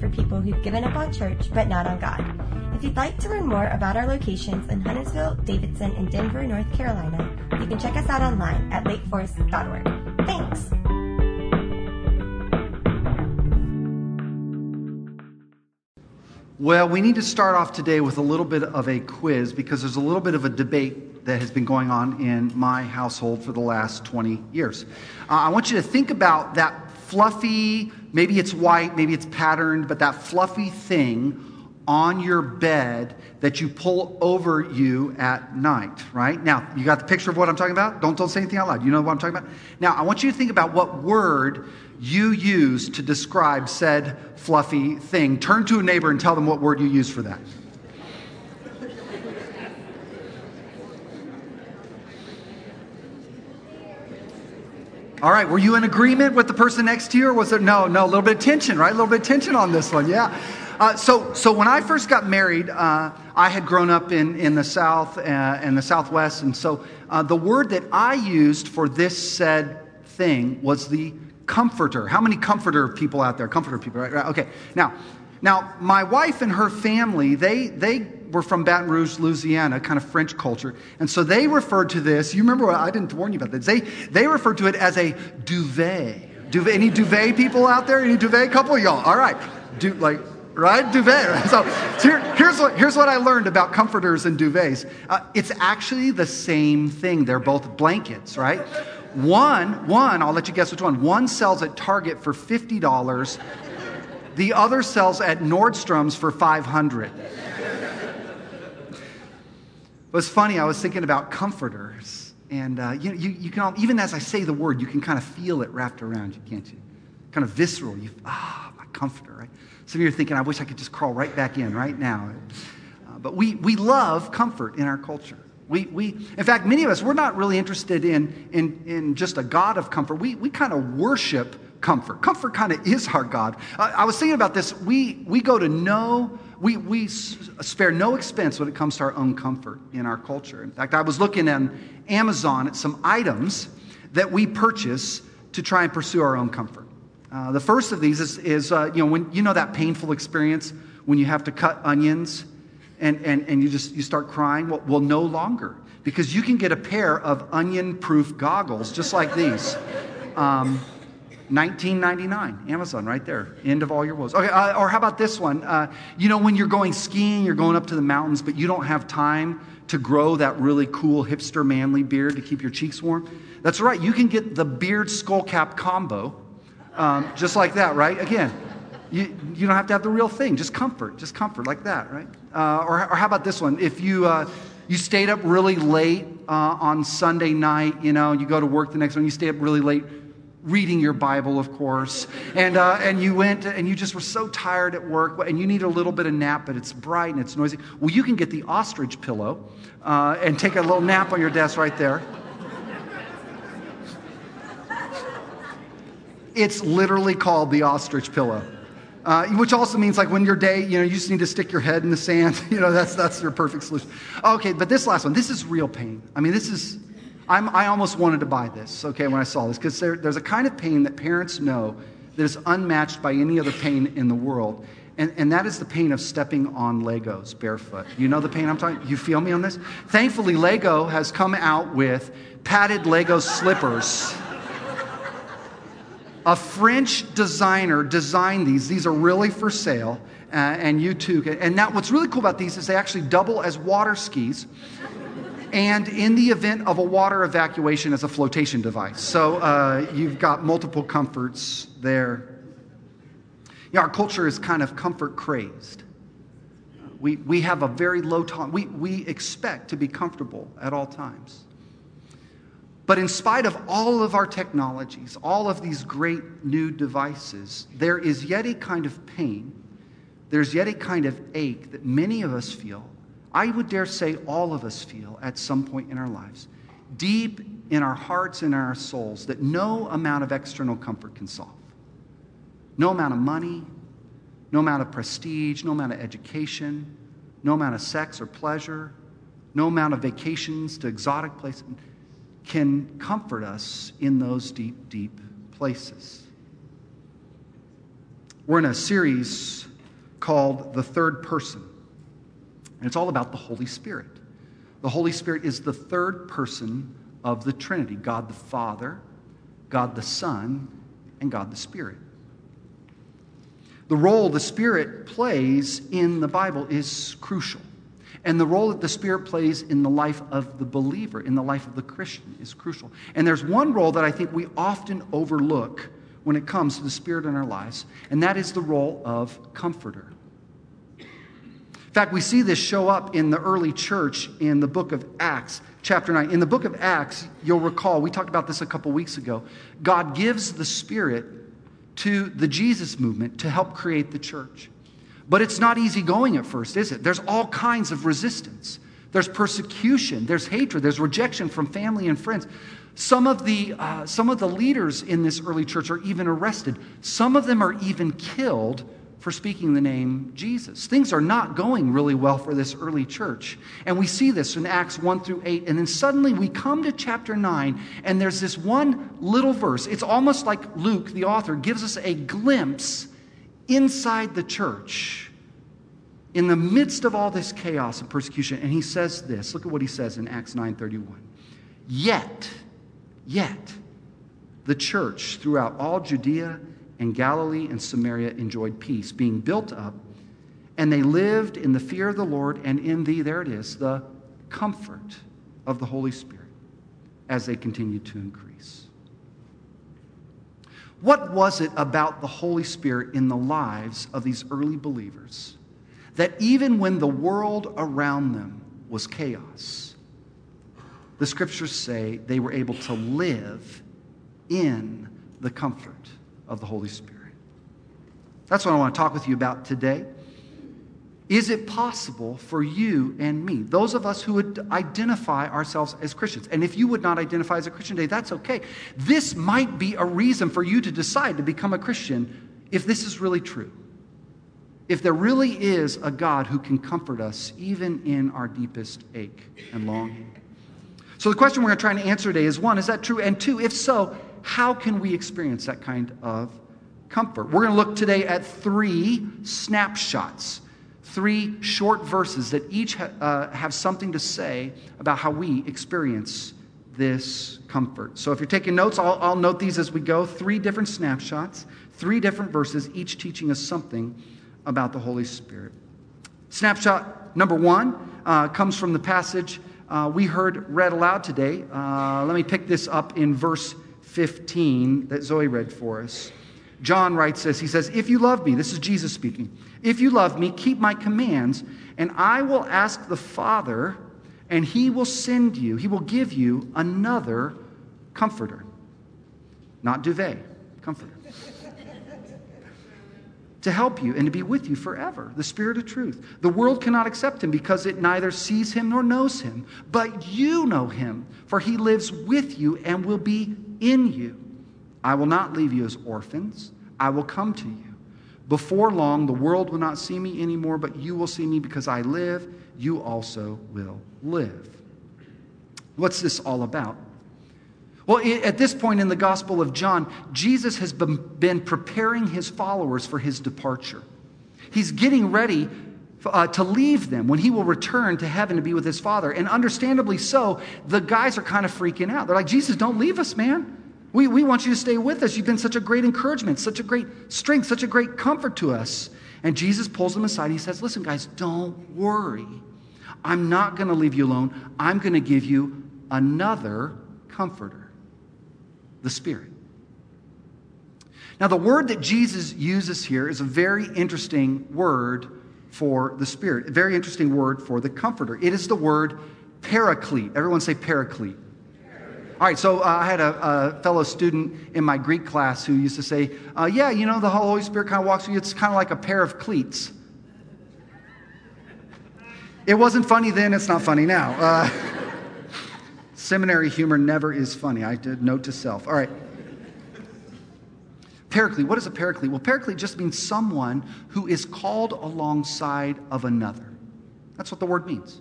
for people who've given up on church but not on God. If you'd like to learn more about our locations in Huntersville, Davidson, and Denver, North Carolina, you can check us out online at lakeforest.org. Thanks! Well, we need to start off today with a little bit of a quiz because there's a little bit of a debate that has been going on in my household for the last 20 years. Uh, I want you to think about that fluffy, maybe it's white, maybe it's patterned, but that fluffy thing on your bed that you pull over you at night, right? Now, you got the picture of what I'm talking about? Don't, don't say anything out loud. You know what I'm talking about? Now, I want you to think about what word you use to describe said fluffy thing. Turn to a neighbor and tell them what word you use for that. All right, were you in agreement with the person next to you, or was there no, no, a little bit of tension, right? A little bit of tension on this one, yeah. Uh, so, so when I first got married, uh, I had grown up in, in the South uh, and the Southwest, and so uh, the word that I used for this said thing was the comforter. How many comforter people out there? Comforter people, right? right? Okay. Now, now my wife and her family, they they were from Baton Rouge, Louisiana, kind of French culture, and so they referred to this. You remember? I didn't warn you about this. They they referred to it as a duvet. Duvet. Any duvet people out there? Any duvet couple? Y'all? All right. Do like right? Duvet. Right? So here, here's, what, here's what I learned about comforters and duvets. Uh, it's actually the same thing. They're both blankets, right? One, one, I'll let you guess which one. One sells at Target for $50. The other sells at Nordstrom's for 500. It was funny, I was thinking about comforters. And uh, you, you, you can, even as I say the word, you can kind of feel it wrapped around you, can't you? Kind of visceral. You, ah, my comforter, right? Some of you are thinking, I wish I could just crawl right back in right now. Uh, but we, we love comfort in our culture. We, we, in fact, many of us, we're not really interested in, in, in just a God of comfort. We, we kind of worship comfort. Comfort kind of is our God. Uh, I was thinking about this. We, we go to no, we, we spare no expense when it comes to our own comfort in our culture. In fact, I was looking on Amazon at some items that we purchase to try and pursue our own comfort. Uh, the first of these is, is uh, you know, when you know that painful experience when you have to cut onions and, and, and you just you start crying? Well, well, no longer, because you can get a pair of onion proof goggles just like these. Um, 19.99 amazon right there end of all your woes okay uh, or how about this one uh, you know when you're going skiing you're going up to the mountains but you don't have time to grow that really cool hipster manly beard to keep your cheeks warm that's right you can get the beard skull cap combo um, just like that right again you, you don't have to have the real thing, just comfort, just comfort like that, right? Uh, or, or how about this one? If you, uh, you stayed up really late uh, on Sunday night, you know, you go to work the next one, you stay up really late reading your Bible, of course, and, uh, and you went and you just were so tired at work and you need a little bit of nap, but it's bright and it's noisy. Well, you can get the ostrich pillow uh, and take a little nap on your desk right there. It's literally called the ostrich pillow. Uh, which also means like when your day, you know, you just need to stick your head in the sand. You know, that's, that's your perfect solution. Okay, but this last one, this is real pain. I mean, this is, I'm, I almost wanted to buy this, okay, when I saw this, because there, there's a kind of pain that parents know that is unmatched by any other pain in the world. And, and that is the pain of stepping on Legos barefoot. You know the pain I'm talking? You feel me on this? Thankfully, Lego has come out with padded Lego slippers a French designer designed these. These are really for sale, uh, and you too. And now, what's really cool about these is they actually double as water skis, and in the event of a water evacuation, as a flotation device. So uh, you've got multiple comforts there. You know, our culture is kind of comfort crazed. We, we have a very low tolerance. We, we expect to be comfortable at all times. But in spite of all of our technologies, all of these great new devices, there is yet a kind of pain, there's yet a kind of ache that many of us feel. I would dare say all of us feel at some point in our lives, deep in our hearts and our souls, that no amount of external comfort can solve. No amount of money, no amount of prestige, no amount of education, no amount of sex or pleasure, no amount of vacations to exotic places can comfort us in those deep, deep places. We're in a series called the third person. And it's all about the Holy Spirit. The Holy Spirit is the third person of the Trinity God the Father, God the Son, and God the Spirit. The role the Spirit plays in the Bible is crucial. And the role that the Spirit plays in the life of the believer, in the life of the Christian, is crucial. And there's one role that I think we often overlook when it comes to the Spirit in our lives, and that is the role of comforter. In fact, we see this show up in the early church in the book of Acts, chapter 9. In the book of Acts, you'll recall, we talked about this a couple weeks ago. God gives the Spirit to the Jesus movement to help create the church. But it's not easy going at first, is it? There's all kinds of resistance. There's persecution, there's hatred, there's rejection from family and friends. Some of, the, uh, some of the leaders in this early church are even arrested. Some of them are even killed for speaking the name Jesus. Things are not going really well for this early church. And we see this in Acts 1 through 8. And then suddenly we come to chapter 9, and there's this one little verse. It's almost like Luke, the author, gives us a glimpse inside the church in the midst of all this chaos and persecution and he says this look at what he says in acts 9.31 yet yet the church throughout all judea and galilee and samaria enjoyed peace being built up and they lived in the fear of the lord and in the there it is the comfort of the holy spirit as they continued to increase. What was it about the Holy Spirit in the lives of these early believers that even when the world around them was chaos, the scriptures say they were able to live in the comfort of the Holy Spirit? That's what I want to talk with you about today. Is it possible for you and me, those of us who would identify ourselves as Christians? And if you would not identify as a Christian today, that's okay. This might be a reason for you to decide to become a Christian if this is really true. If there really is a God who can comfort us even in our deepest ache and longing. So, the question we're going to try and answer today is one, is that true? And two, if so, how can we experience that kind of comfort? We're going to look today at three snapshots three short verses that each ha- uh, have something to say about how we experience this comfort. So if you're taking notes, I'll, I'll note these as we go. Three different snapshots, three different verses, each teaching us something about the Holy Spirit. Snapshot number one uh, comes from the passage uh, we heard read aloud today. Uh, let me pick this up in verse 15 that Zoe read for us. John writes this He says, If you love me, this is Jesus speaking, if you love me, keep my commands, and I will ask the Father, and he will send you, he will give you another comforter. Not duvet, comforter. to help you and to be with you forever, the Spirit of truth. The world cannot accept him because it neither sees him nor knows him, but you know him, for he lives with you and will be in you. I will not leave you as orphans, I will come to you. Before long, the world will not see me anymore, but you will see me because I live. You also will live. What's this all about? Well, at this point in the Gospel of John, Jesus has been preparing his followers for his departure. He's getting ready uh, to leave them when he will return to heaven to be with his Father. And understandably so, the guys are kind of freaking out. They're like, Jesus, don't leave us, man. We, we want you to stay with us. You've been such a great encouragement, such a great strength, such a great comfort to us. And Jesus pulls them aside. and He says, Listen, guys, don't worry. I'm not going to leave you alone. I'm going to give you another comforter, the Spirit. Now, the word that Jesus uses here is a very interesting word for the Spirit, a very interesting word for the comforter. It is the word paraclete. Everyone say paraclete. All right, so uh, I had a, a, fellow student in my Greek class who used to say, uh, Yeah, you know, the Holy Spirit kind of walks with you. It's kind of like a pair of cleats. It wasn't funny then, it's not funny now. Uh, seminary humor never is funny. I did note to self. All right. Paraclete, what is a paraclete? Well, paraclete just means someone who is called alongside of another. That's what the word means.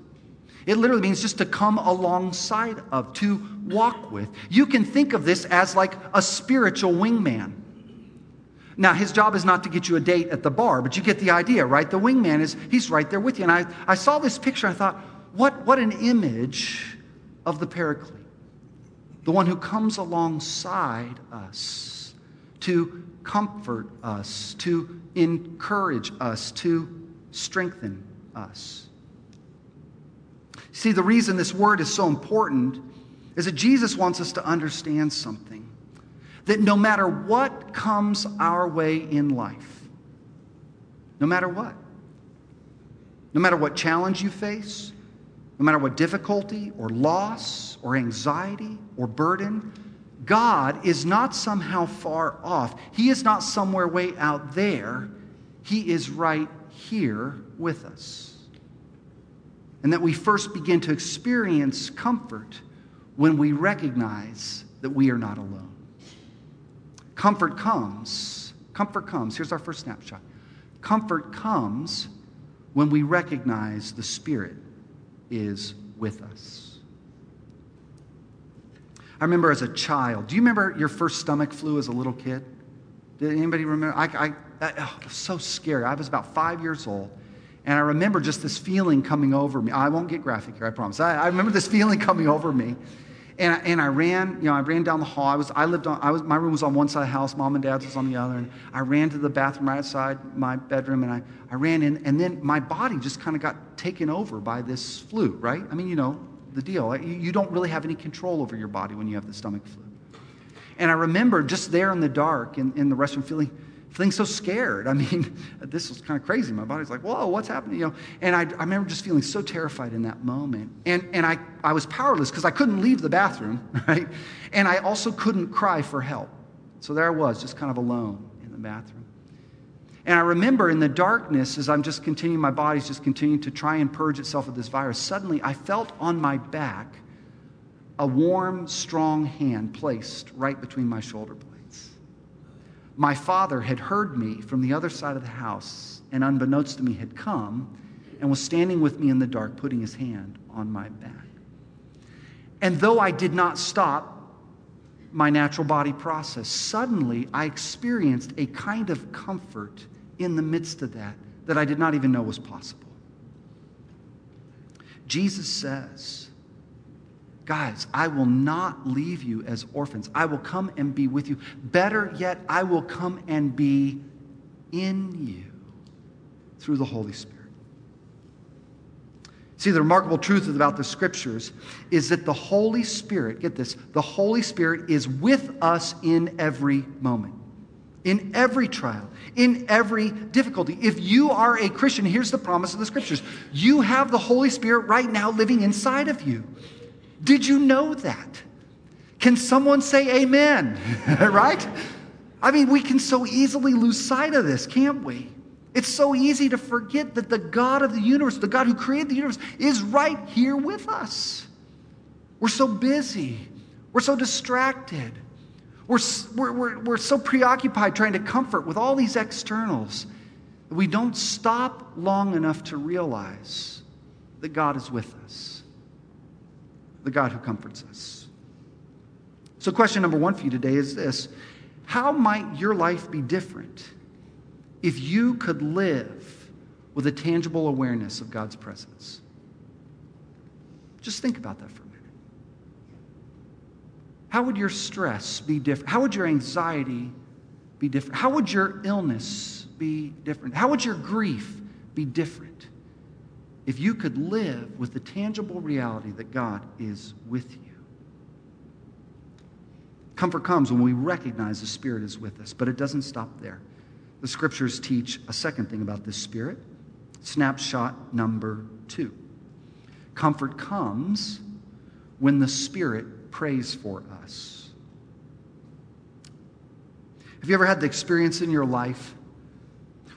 It literally means just to come alongside of, to walk with. You can think of this as like a spiritual wingman. Now, his job is not to get you a date at the bar, but you get the idea, right? The wingman is, he's right there with you. And I, I saw this picture, I thought, what, what an image of the paraclete. The one who comes alongside us to comfort us, to encourage us, to strengthen us. See, the reason this word is so important is that Jesus wants us to understand something that no matter what comes our way in life, no matter what, no matter what challenge you face, no matter what difficulty or loss or anxiety or burden, God is not somehow far off. He is not somewhere way out there. He is right here with us. And that we first begin to experience comfort when we recognize that we are not alone. Comfort comes. Comfort comes. Here's our first snapshot. Comfort comes when we recognize the Spirit is with us. I remember as a child, do you remember your first stomach flu as a little kid? Did anybody remember? I, I, I oh, it was so scary. I was about five years old, and I remember just this feeling coming over me. I won't get graphic here, I promise. I, I remember this feeling coming over me. And I, and I ran, you know, I ran down the hall. I was, I lived on, I was, my room was on one side of the house, mom and dad's was on the other. And I ran to the bathroom right outside my bedroom and I, I ran in. And then my body just kind of got taken over by this flu, right? I mean, you know, the deal. You, don't really have any control over your body when you have the stomach flu. And I remember just there in the dark in, in the restroom feeling, feeling so scared. I mean, this was kind of crazy. My body's like, whoa, what's happening? You know, and I, I remember just feeling so terrified in that moment. And, and I, I was powerless because I couldn't leave the bathroom, right? And I also couldn't cry for help. So there I was, just kind of alone in the bathroom. And I remember in the darkness, as I'm just continuing, my body's just continuing to try and purge itself of this virus, suddenly I felt on my back a warm, strong hand placed right between my shoulder blades my father had heard me from the other side of the house and, unbeknownst to me, had come and was standing with me in the dark, putting his hand on my back. And though I did not stop my natural body process, suddenly I experienced a kind of comfort in the midst of that that I did not even know was possible. Jesus says, Guys, I will not leave you as orphans. I will come and be with you. Better yet, I will come and be in you through the Holy Spirit. See, the remarkable truth about the scriptures is that the Holy Spirit, get this, the Holy Spirit is with us in every moment, in every trial, in every difficulty. If you are a Christian, here's the promise of the scriptures you have the Holy Spirit right now living inside of you. Did you know that? Can someone say amen? right? I mean, we can so easily lose sight of this, can't we? It's so easy to forget that the God of the universe, the God who created the universe, is right here with us. We're so busy. We're so distracted. We're, we're, we're, so preoccupied trying to comfort with all these externals that we don't stop long enough to realize that God is with us the God who comforts us. So, question number one for you today is this How might your life be different if you could live with a tangible awareness of God's presence? Just think about that for a minute. How would your stress be different? How would your anxiety be different? How would your illness be different? How would your grief be different? if you could live with the tangible reality that God is with you. Comfort comes when we recognize the Spirit is with us, but it doesn't stop there. The scriptures teach a second thing about this Spirit. Snapshot number two. Comfort comes when the Spirit prays for us. Have you ever had the experience in your life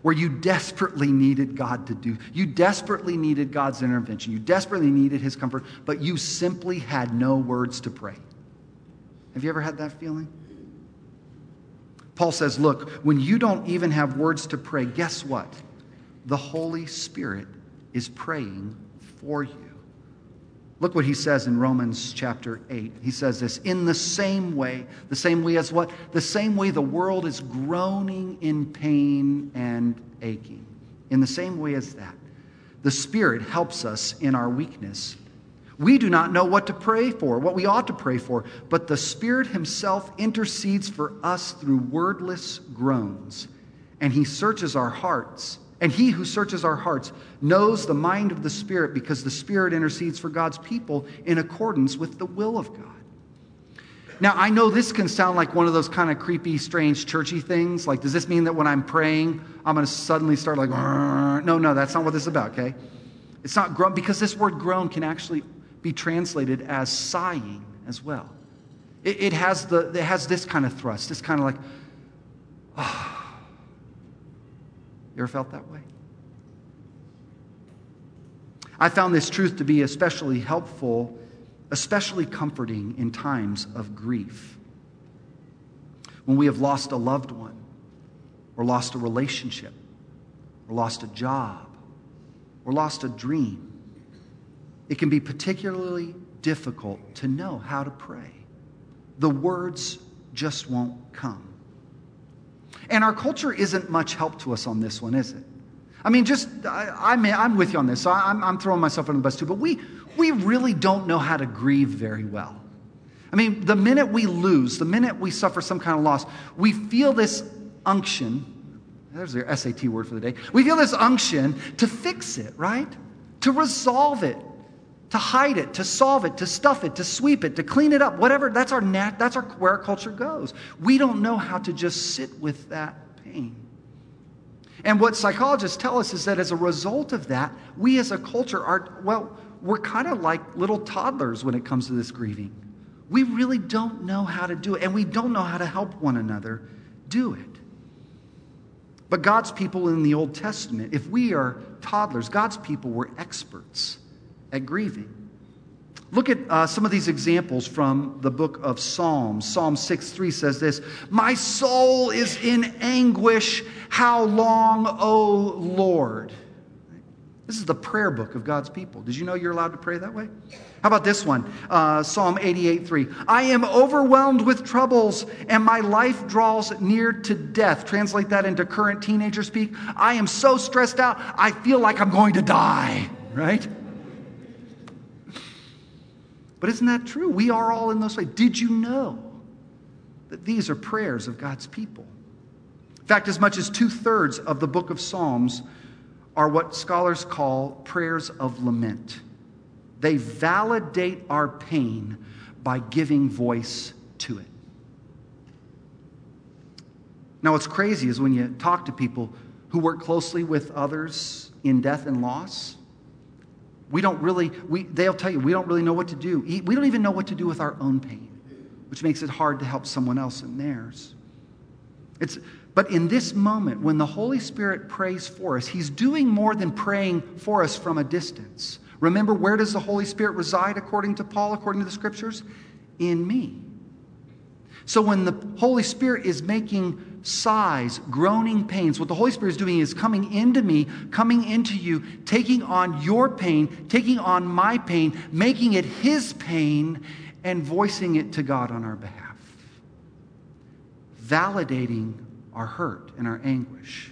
where you desperately needed God to do. You desperately needed God's intervention. You desperately needed His comfort, but you simply had no words to pray. Have you ever had that feeling? Paul says, Look, when you don't even have words to pray, guess what? The Holy Spirit is praying for you. Look what he says in Romans chapter 8. He says this In the same way, the same way as what? The same way the world is groaning in pain and aching. In the same way as that, the Spirit helps us in our weakness. We do not know what to pray for, what we ought to pray for, but the Spirit Himself intercedes for us through wordless groans, and He searches our hearts. And He who searches our hearts knows the mind of the Spirit because the Spirit intercedes for God's people in accordance with the will of God. Now, I know this can sound like one of those kind of creepy, strange, churchy things. Like, does this mean that when I'm praying, I'm going to suddenly start like, no, no, that's not what this is about, okay? It's not groan, because this word groan can actually be translated as sighing as well. It, it, has, the, it has this kind of thrust, this kind of like, oh. You ever felt that way? I found this truth to be especially helpful, especially comforting in times of grief. When we have lost a loved one, or lost a relationship, or lost a job, or lost a dream it can be particularly difficult to know how to pray. The words just won't come. And our culture isn't much help to us on this one, is it? I mean, just, I, am with you on this, so I'm, I'm throwing myself under the bus too, but we, we really don't know how to grieve very well. I mean, the minute we lose, the minute we suffer some kind of loss, we feel this unction. There's your SAT word for the day. We feel this unction to fix it, right? To resolve it, to hide it, to solve it, to stuff it, to sweep it, to clean it up, whatever. That's our nat, that's our, where our culture goes. We don't know how to just sit with that pain. And what psychologists tell us is that as a result of that, we as a culture are, well, we're kind of like little toddlers when it comes to this grieving. We really don't know how to do it, and we don't know how to help one another do it. But God's people in the Old Testament, if we are toddlers, God's people were experts at grieving. Look at uh, some of these examples from the book of Psalms. Psalm 6 3 says this My soul is in anguish. How long, O Lord? This is the prayer book of God's people. Did you know you're allowed to pray that way? How about this one? Uh, Psalm 88 3. I am overwhelmed with troubles, and my life draws near to death. Translate that into current teenager speak. I am so stressed out, I feel like I'm going to die, right? But isn't that true? We are all in those ways. Did you know that these are prayers of God's people? In fact, as much as two thirds of the book of Psalms are what scholars call prayers of lament. They validate our pain by giving voice to it. Now, what's crazy is when you talk to people who work closely with others in death and loss, we don't really, we, they'll tell you, we don't really know what to do. We don't even know what to do with our own pain, which makes it hard to help someone else in theirs. It's, but in this moment, when the Holy Spirit prays for us, He's doing more than praying for us from a distance. Remember, where does the Holy Spirit reside according to Paul, according to the scriptures? In me. So when the Holy Spirit is making sighs, groaning pains. What the Holy Spirit is doing is coming into me, coming into you, taking on your pain, taking on my pain, making it His pain, and voicing it to God on our behalf. Validating our hurt and our anguish,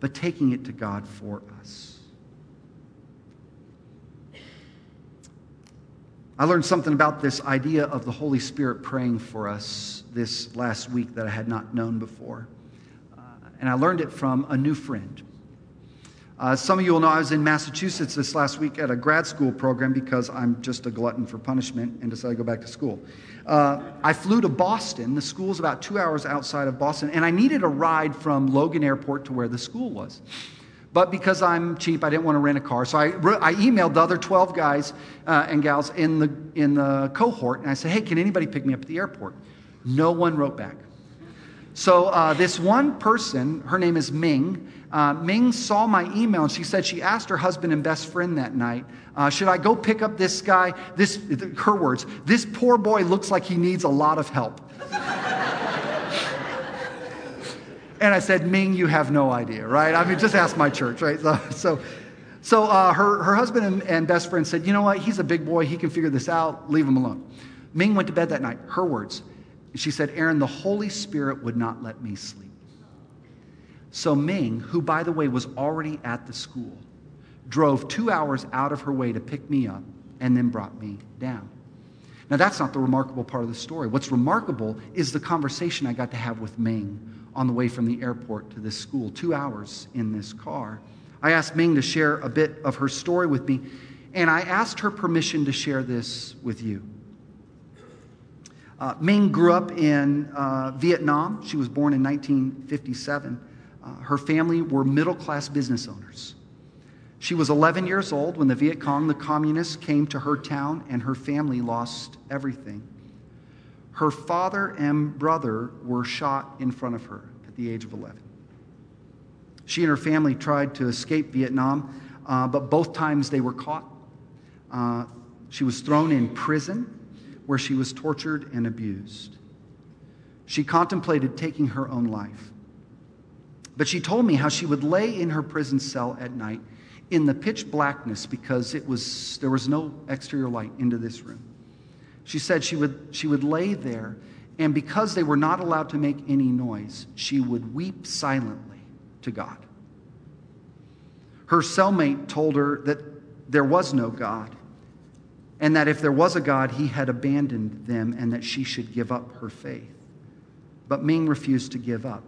but taking it to God for us. I learned something about this idea of the Holy Spirit praying for us this last week that I had not known before. Uh, and I learned it from a new friend. Uh, some of you will know I was in Massachusetts this last week at a grad school program because I'm just a glutton for punishment and decided to go back to school. Uh, I flew to Boston. The school is about two hours outside of Boston, and I needed a ride from Logan Airport to where the school was. But because I'm cheap, I didn't want to rent a car. So I, I emailed the other 12 guys uh, and gals in the, in the cohort, and I said, hey, can anybody pick me up at the airport? No one wrote back. So uh, this one person, her name is Ming. Uh, Ming saw my email and she said she asked her husband and best friend that night, uh, should I go pick up this guy? This, her words, this poor boy looks like he needs a lot of help. And I said, Ming, you have no idea, right? I mean, just ask my church, right? So, so, So uh, her, her husband and, and best friend said, You know what? He's a big boy. He can figure this out. Leave him alone. Ming went to bed that night. Her words. She said, Aron, the Holy Spirit would not let me sleep. So Ming, who, by the way, was already at the school, drove two hours out of her way to pick me up and then brought me down. Now, that's not the remarkable part of the story. What's remarkable is the conversation I got to have with Ming on the way from the airport to this school, two hours in this car. I asked Ming to share a bit of her story with me, and I asked her permission to share this with you. Uh, Ming grew up in uh, Vietnam. She was born in 1957. Uh, her family were middle class business owners. She was 11 years old when the Viet Cong, the communists, came to her town and her family lost everything. Her father and brother were shot in front of her at the age of 11. She and her family tried to escape Vietnam, uh, but both times they were caught. Uh, she was thrown in prison where she was tortured and abused. She contemplated taking her own life. But she told me how she would lay in her prison cell at night in the pitch blackness because it was, there was no exterior light into this room. She said she would, she would lay there, and because they were not allowed to make any noise, she would weep silently to God. Her cellmate told her that there was no God, and that if there was a God, he had abandoned them, and that she should give up her faith. But Ming refused to give up.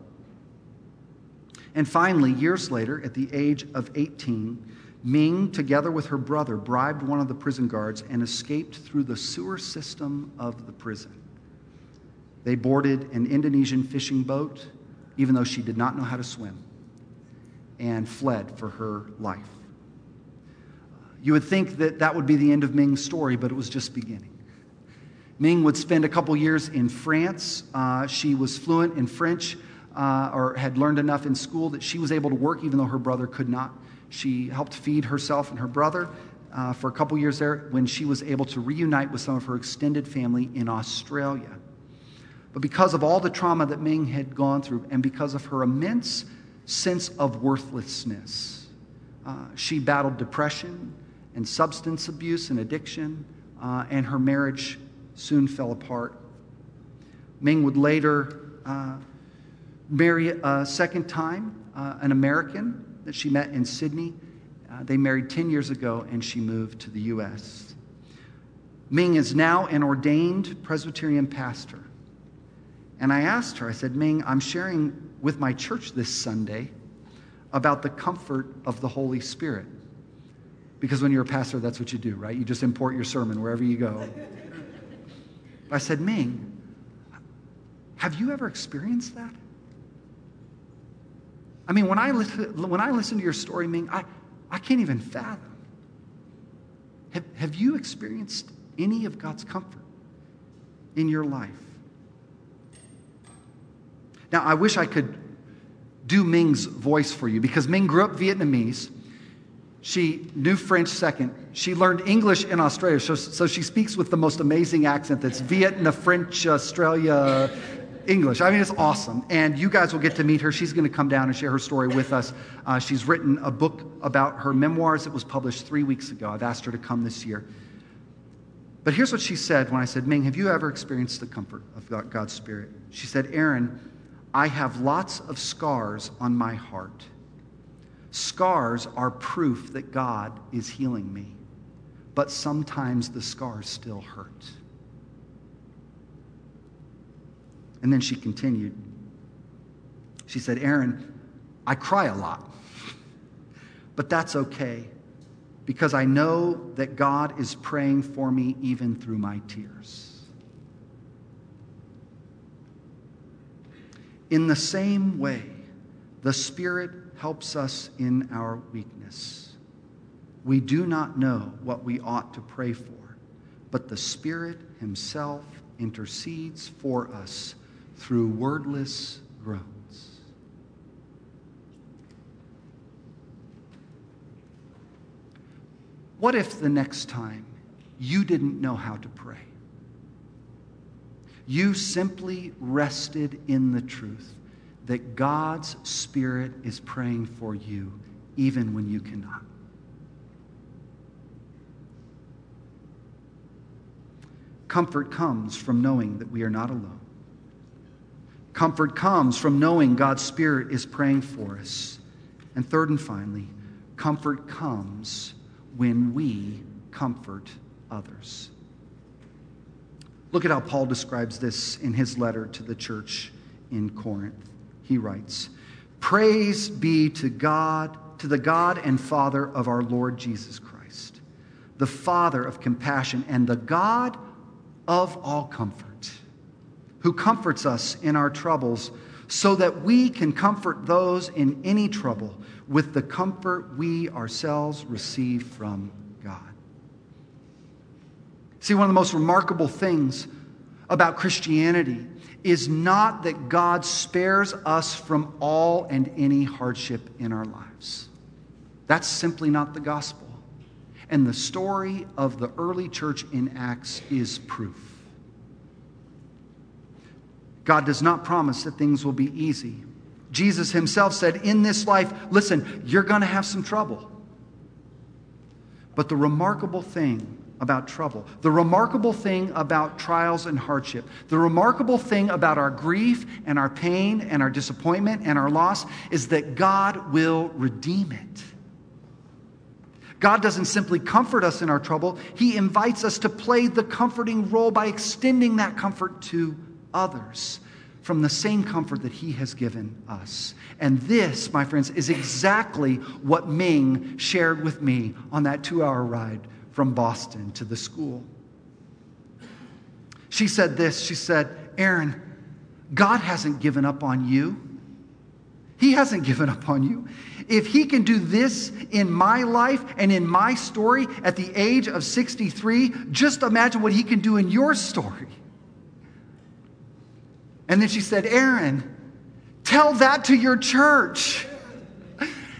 And finally, years later, at the age of 18, Ming, together with her brother, bribed one of the prison guards and escaped through the sewer system of the prison. They boarded an Indonesian fishing boat, even though she did not know how to swim, and fled for her life. You would think that that would be the end of Ming's story, but it was just beginning. Ming would spend a couple years in France. Uh, she was fluent in French uh, or had learned enough in school that she was able to work even though her brother could not. She helped feed herself and her brother uh, for a couple years there when she was able to reunite with some of her extended family in Australia. But because of all the trauma that Ming had gone through and because of her immense sense of worthlessness, uh, she battled depression and substance abuse and addiction, uh, and her marriage soon fell apart. Ming would later uh, marry a second time, uh, an American that she met in Sydney. Uh, they married 10 years ago and she moved to the U.S. Ming is now an ordained Presbyterian pastor. And I asked her, I said, Ming, I'm sharing with my church this Sunday about the comfort of the Holy Spirit. Because when you're a pastor, that's what you do, right? You just import your sermon wherever you go. I said, Ming, have you ever experienced that? I mean, when I listen, when I listen to your story, Ming, I, I can't even fathom. Have, have you experienced any of God's comfort in your life? Now, I wish I could do Ming's voice for you because Ming grew up Vietnamese. She knew French second. She learned English in Australia, so, so she speaks with the most amazing accent that's Vietnam, French, Australia, English. I mean, it's awesome. And you guys will get to meet her. She's going to come down and share her story with us. Uh, she's written a book about her memoirs that was published three weeks ago. I've asked her to come this year. But here's what she said when I said, Ming, have you ever experienced the comfort of God's Spirit? She said, Aron, I have lots of scars on my heart. Scars are proof that God is healing me, but sometimes the scars still hurt. And then she continued. She said, Aron, I cry a lot, but that's okay because I know that God is praying for me even through my tears. In the same way, the Spirit helps us in our weakness. We do not know what we ought to pray for, but the Spirit Himself intercedes for us through wordless groans. What if the next time you didn't know how to pray? You simply rested in the truth that God's Spirit is praying for you even when you cannot. Comfort comes from knowing that we are not alone Comfort comes from knowing God's Spirit is praying for us. And third and finally, comfort comes when we comfort others. Look at how Paul describes this in his letter to the church in Corinth. He writes, Praise be to God, to the God and Father of our Lord Jesus Christ, the Father of compassion and the God of all comfort, who comforts us in our troubles, so that we can comfort those in any trouble with the comfort we ourselves receive from God. See, one of the most remarkable things about Christianity is not that God spares us from all and any hardship in our lives. That's simply not the gospel. And the story of the early church in Acts is proof. God does not promise that things will be easy. Jesus himself said, In this life, listen, you're going to have some trouble. But the remarkable thing about trouble, the remarkable thing about trials and hardship, the remarkable thing about our grief and our pain and our disappointment and our loss is that God will redeem it. God doesn't simply comfort us in our trouble, He invites us to play the comforting role by extending that comfort to others from the same comfort that He has given us. And this, my friends, is exactly what Ming shared with me on that two hour ride from Boston to the school. She said this She said, Aron, God hasn't given up on you. He hasn't given up on you. If he can do this in my life and in my story at the age of 63, just imagine what he can do in your story. And then she said, Aron, tell that to your church.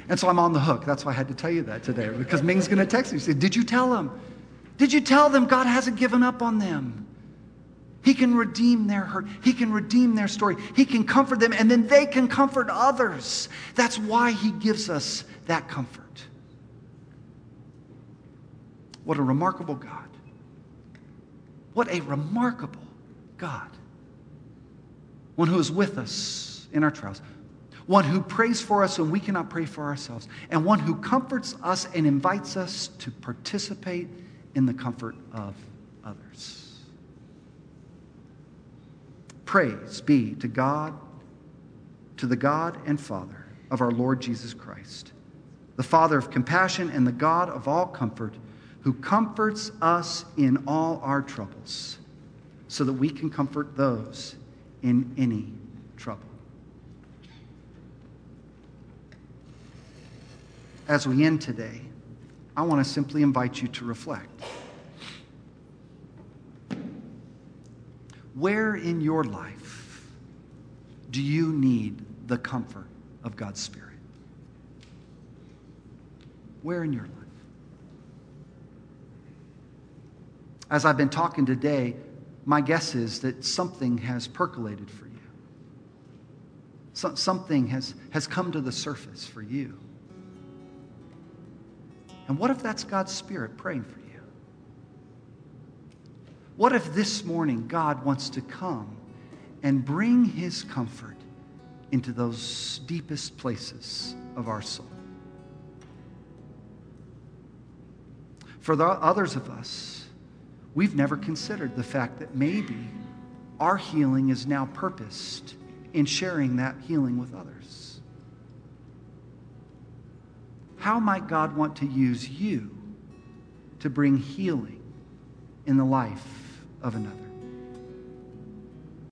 And so I'm on the hook. That's why I had to tell you that today, because Ming's going to text me. She said, Did you tell them? Did you tell them God hasn't given up on them? He can redeem their hurt. He can redeem their story. He can comfort them, and then they can comfort others. That's why He gives us that comfort. What a remarkable God. What a remarkable God. One who is with us in our trials, one who prays for us when we cannot pray for ourselves, and one who comforts us and invites us to participate in the comfort of others. Praise be to God, to the God and Father of our Lord Jesus Christ, the Father of compassion and the God of all comfort, who comforts us in all our troubles, so that we can comfort those in any trouble. As we end today, I want to simply invite you to reflect. Where in your life do you need the comfort of God's Spirit? Where in your life? As I've been talking today, my guess is that something has percolated for you. So, something has, has come to the surface for you. And what if that's God's Spirit praying for you? What if this morning God wants to come and bring his comfort into those deepest places of our soul? For the others of us, we've never considered the fact that maybe our healing is now purposed in sharing that healing with others. How might God want to use you to bring healing in the life of another.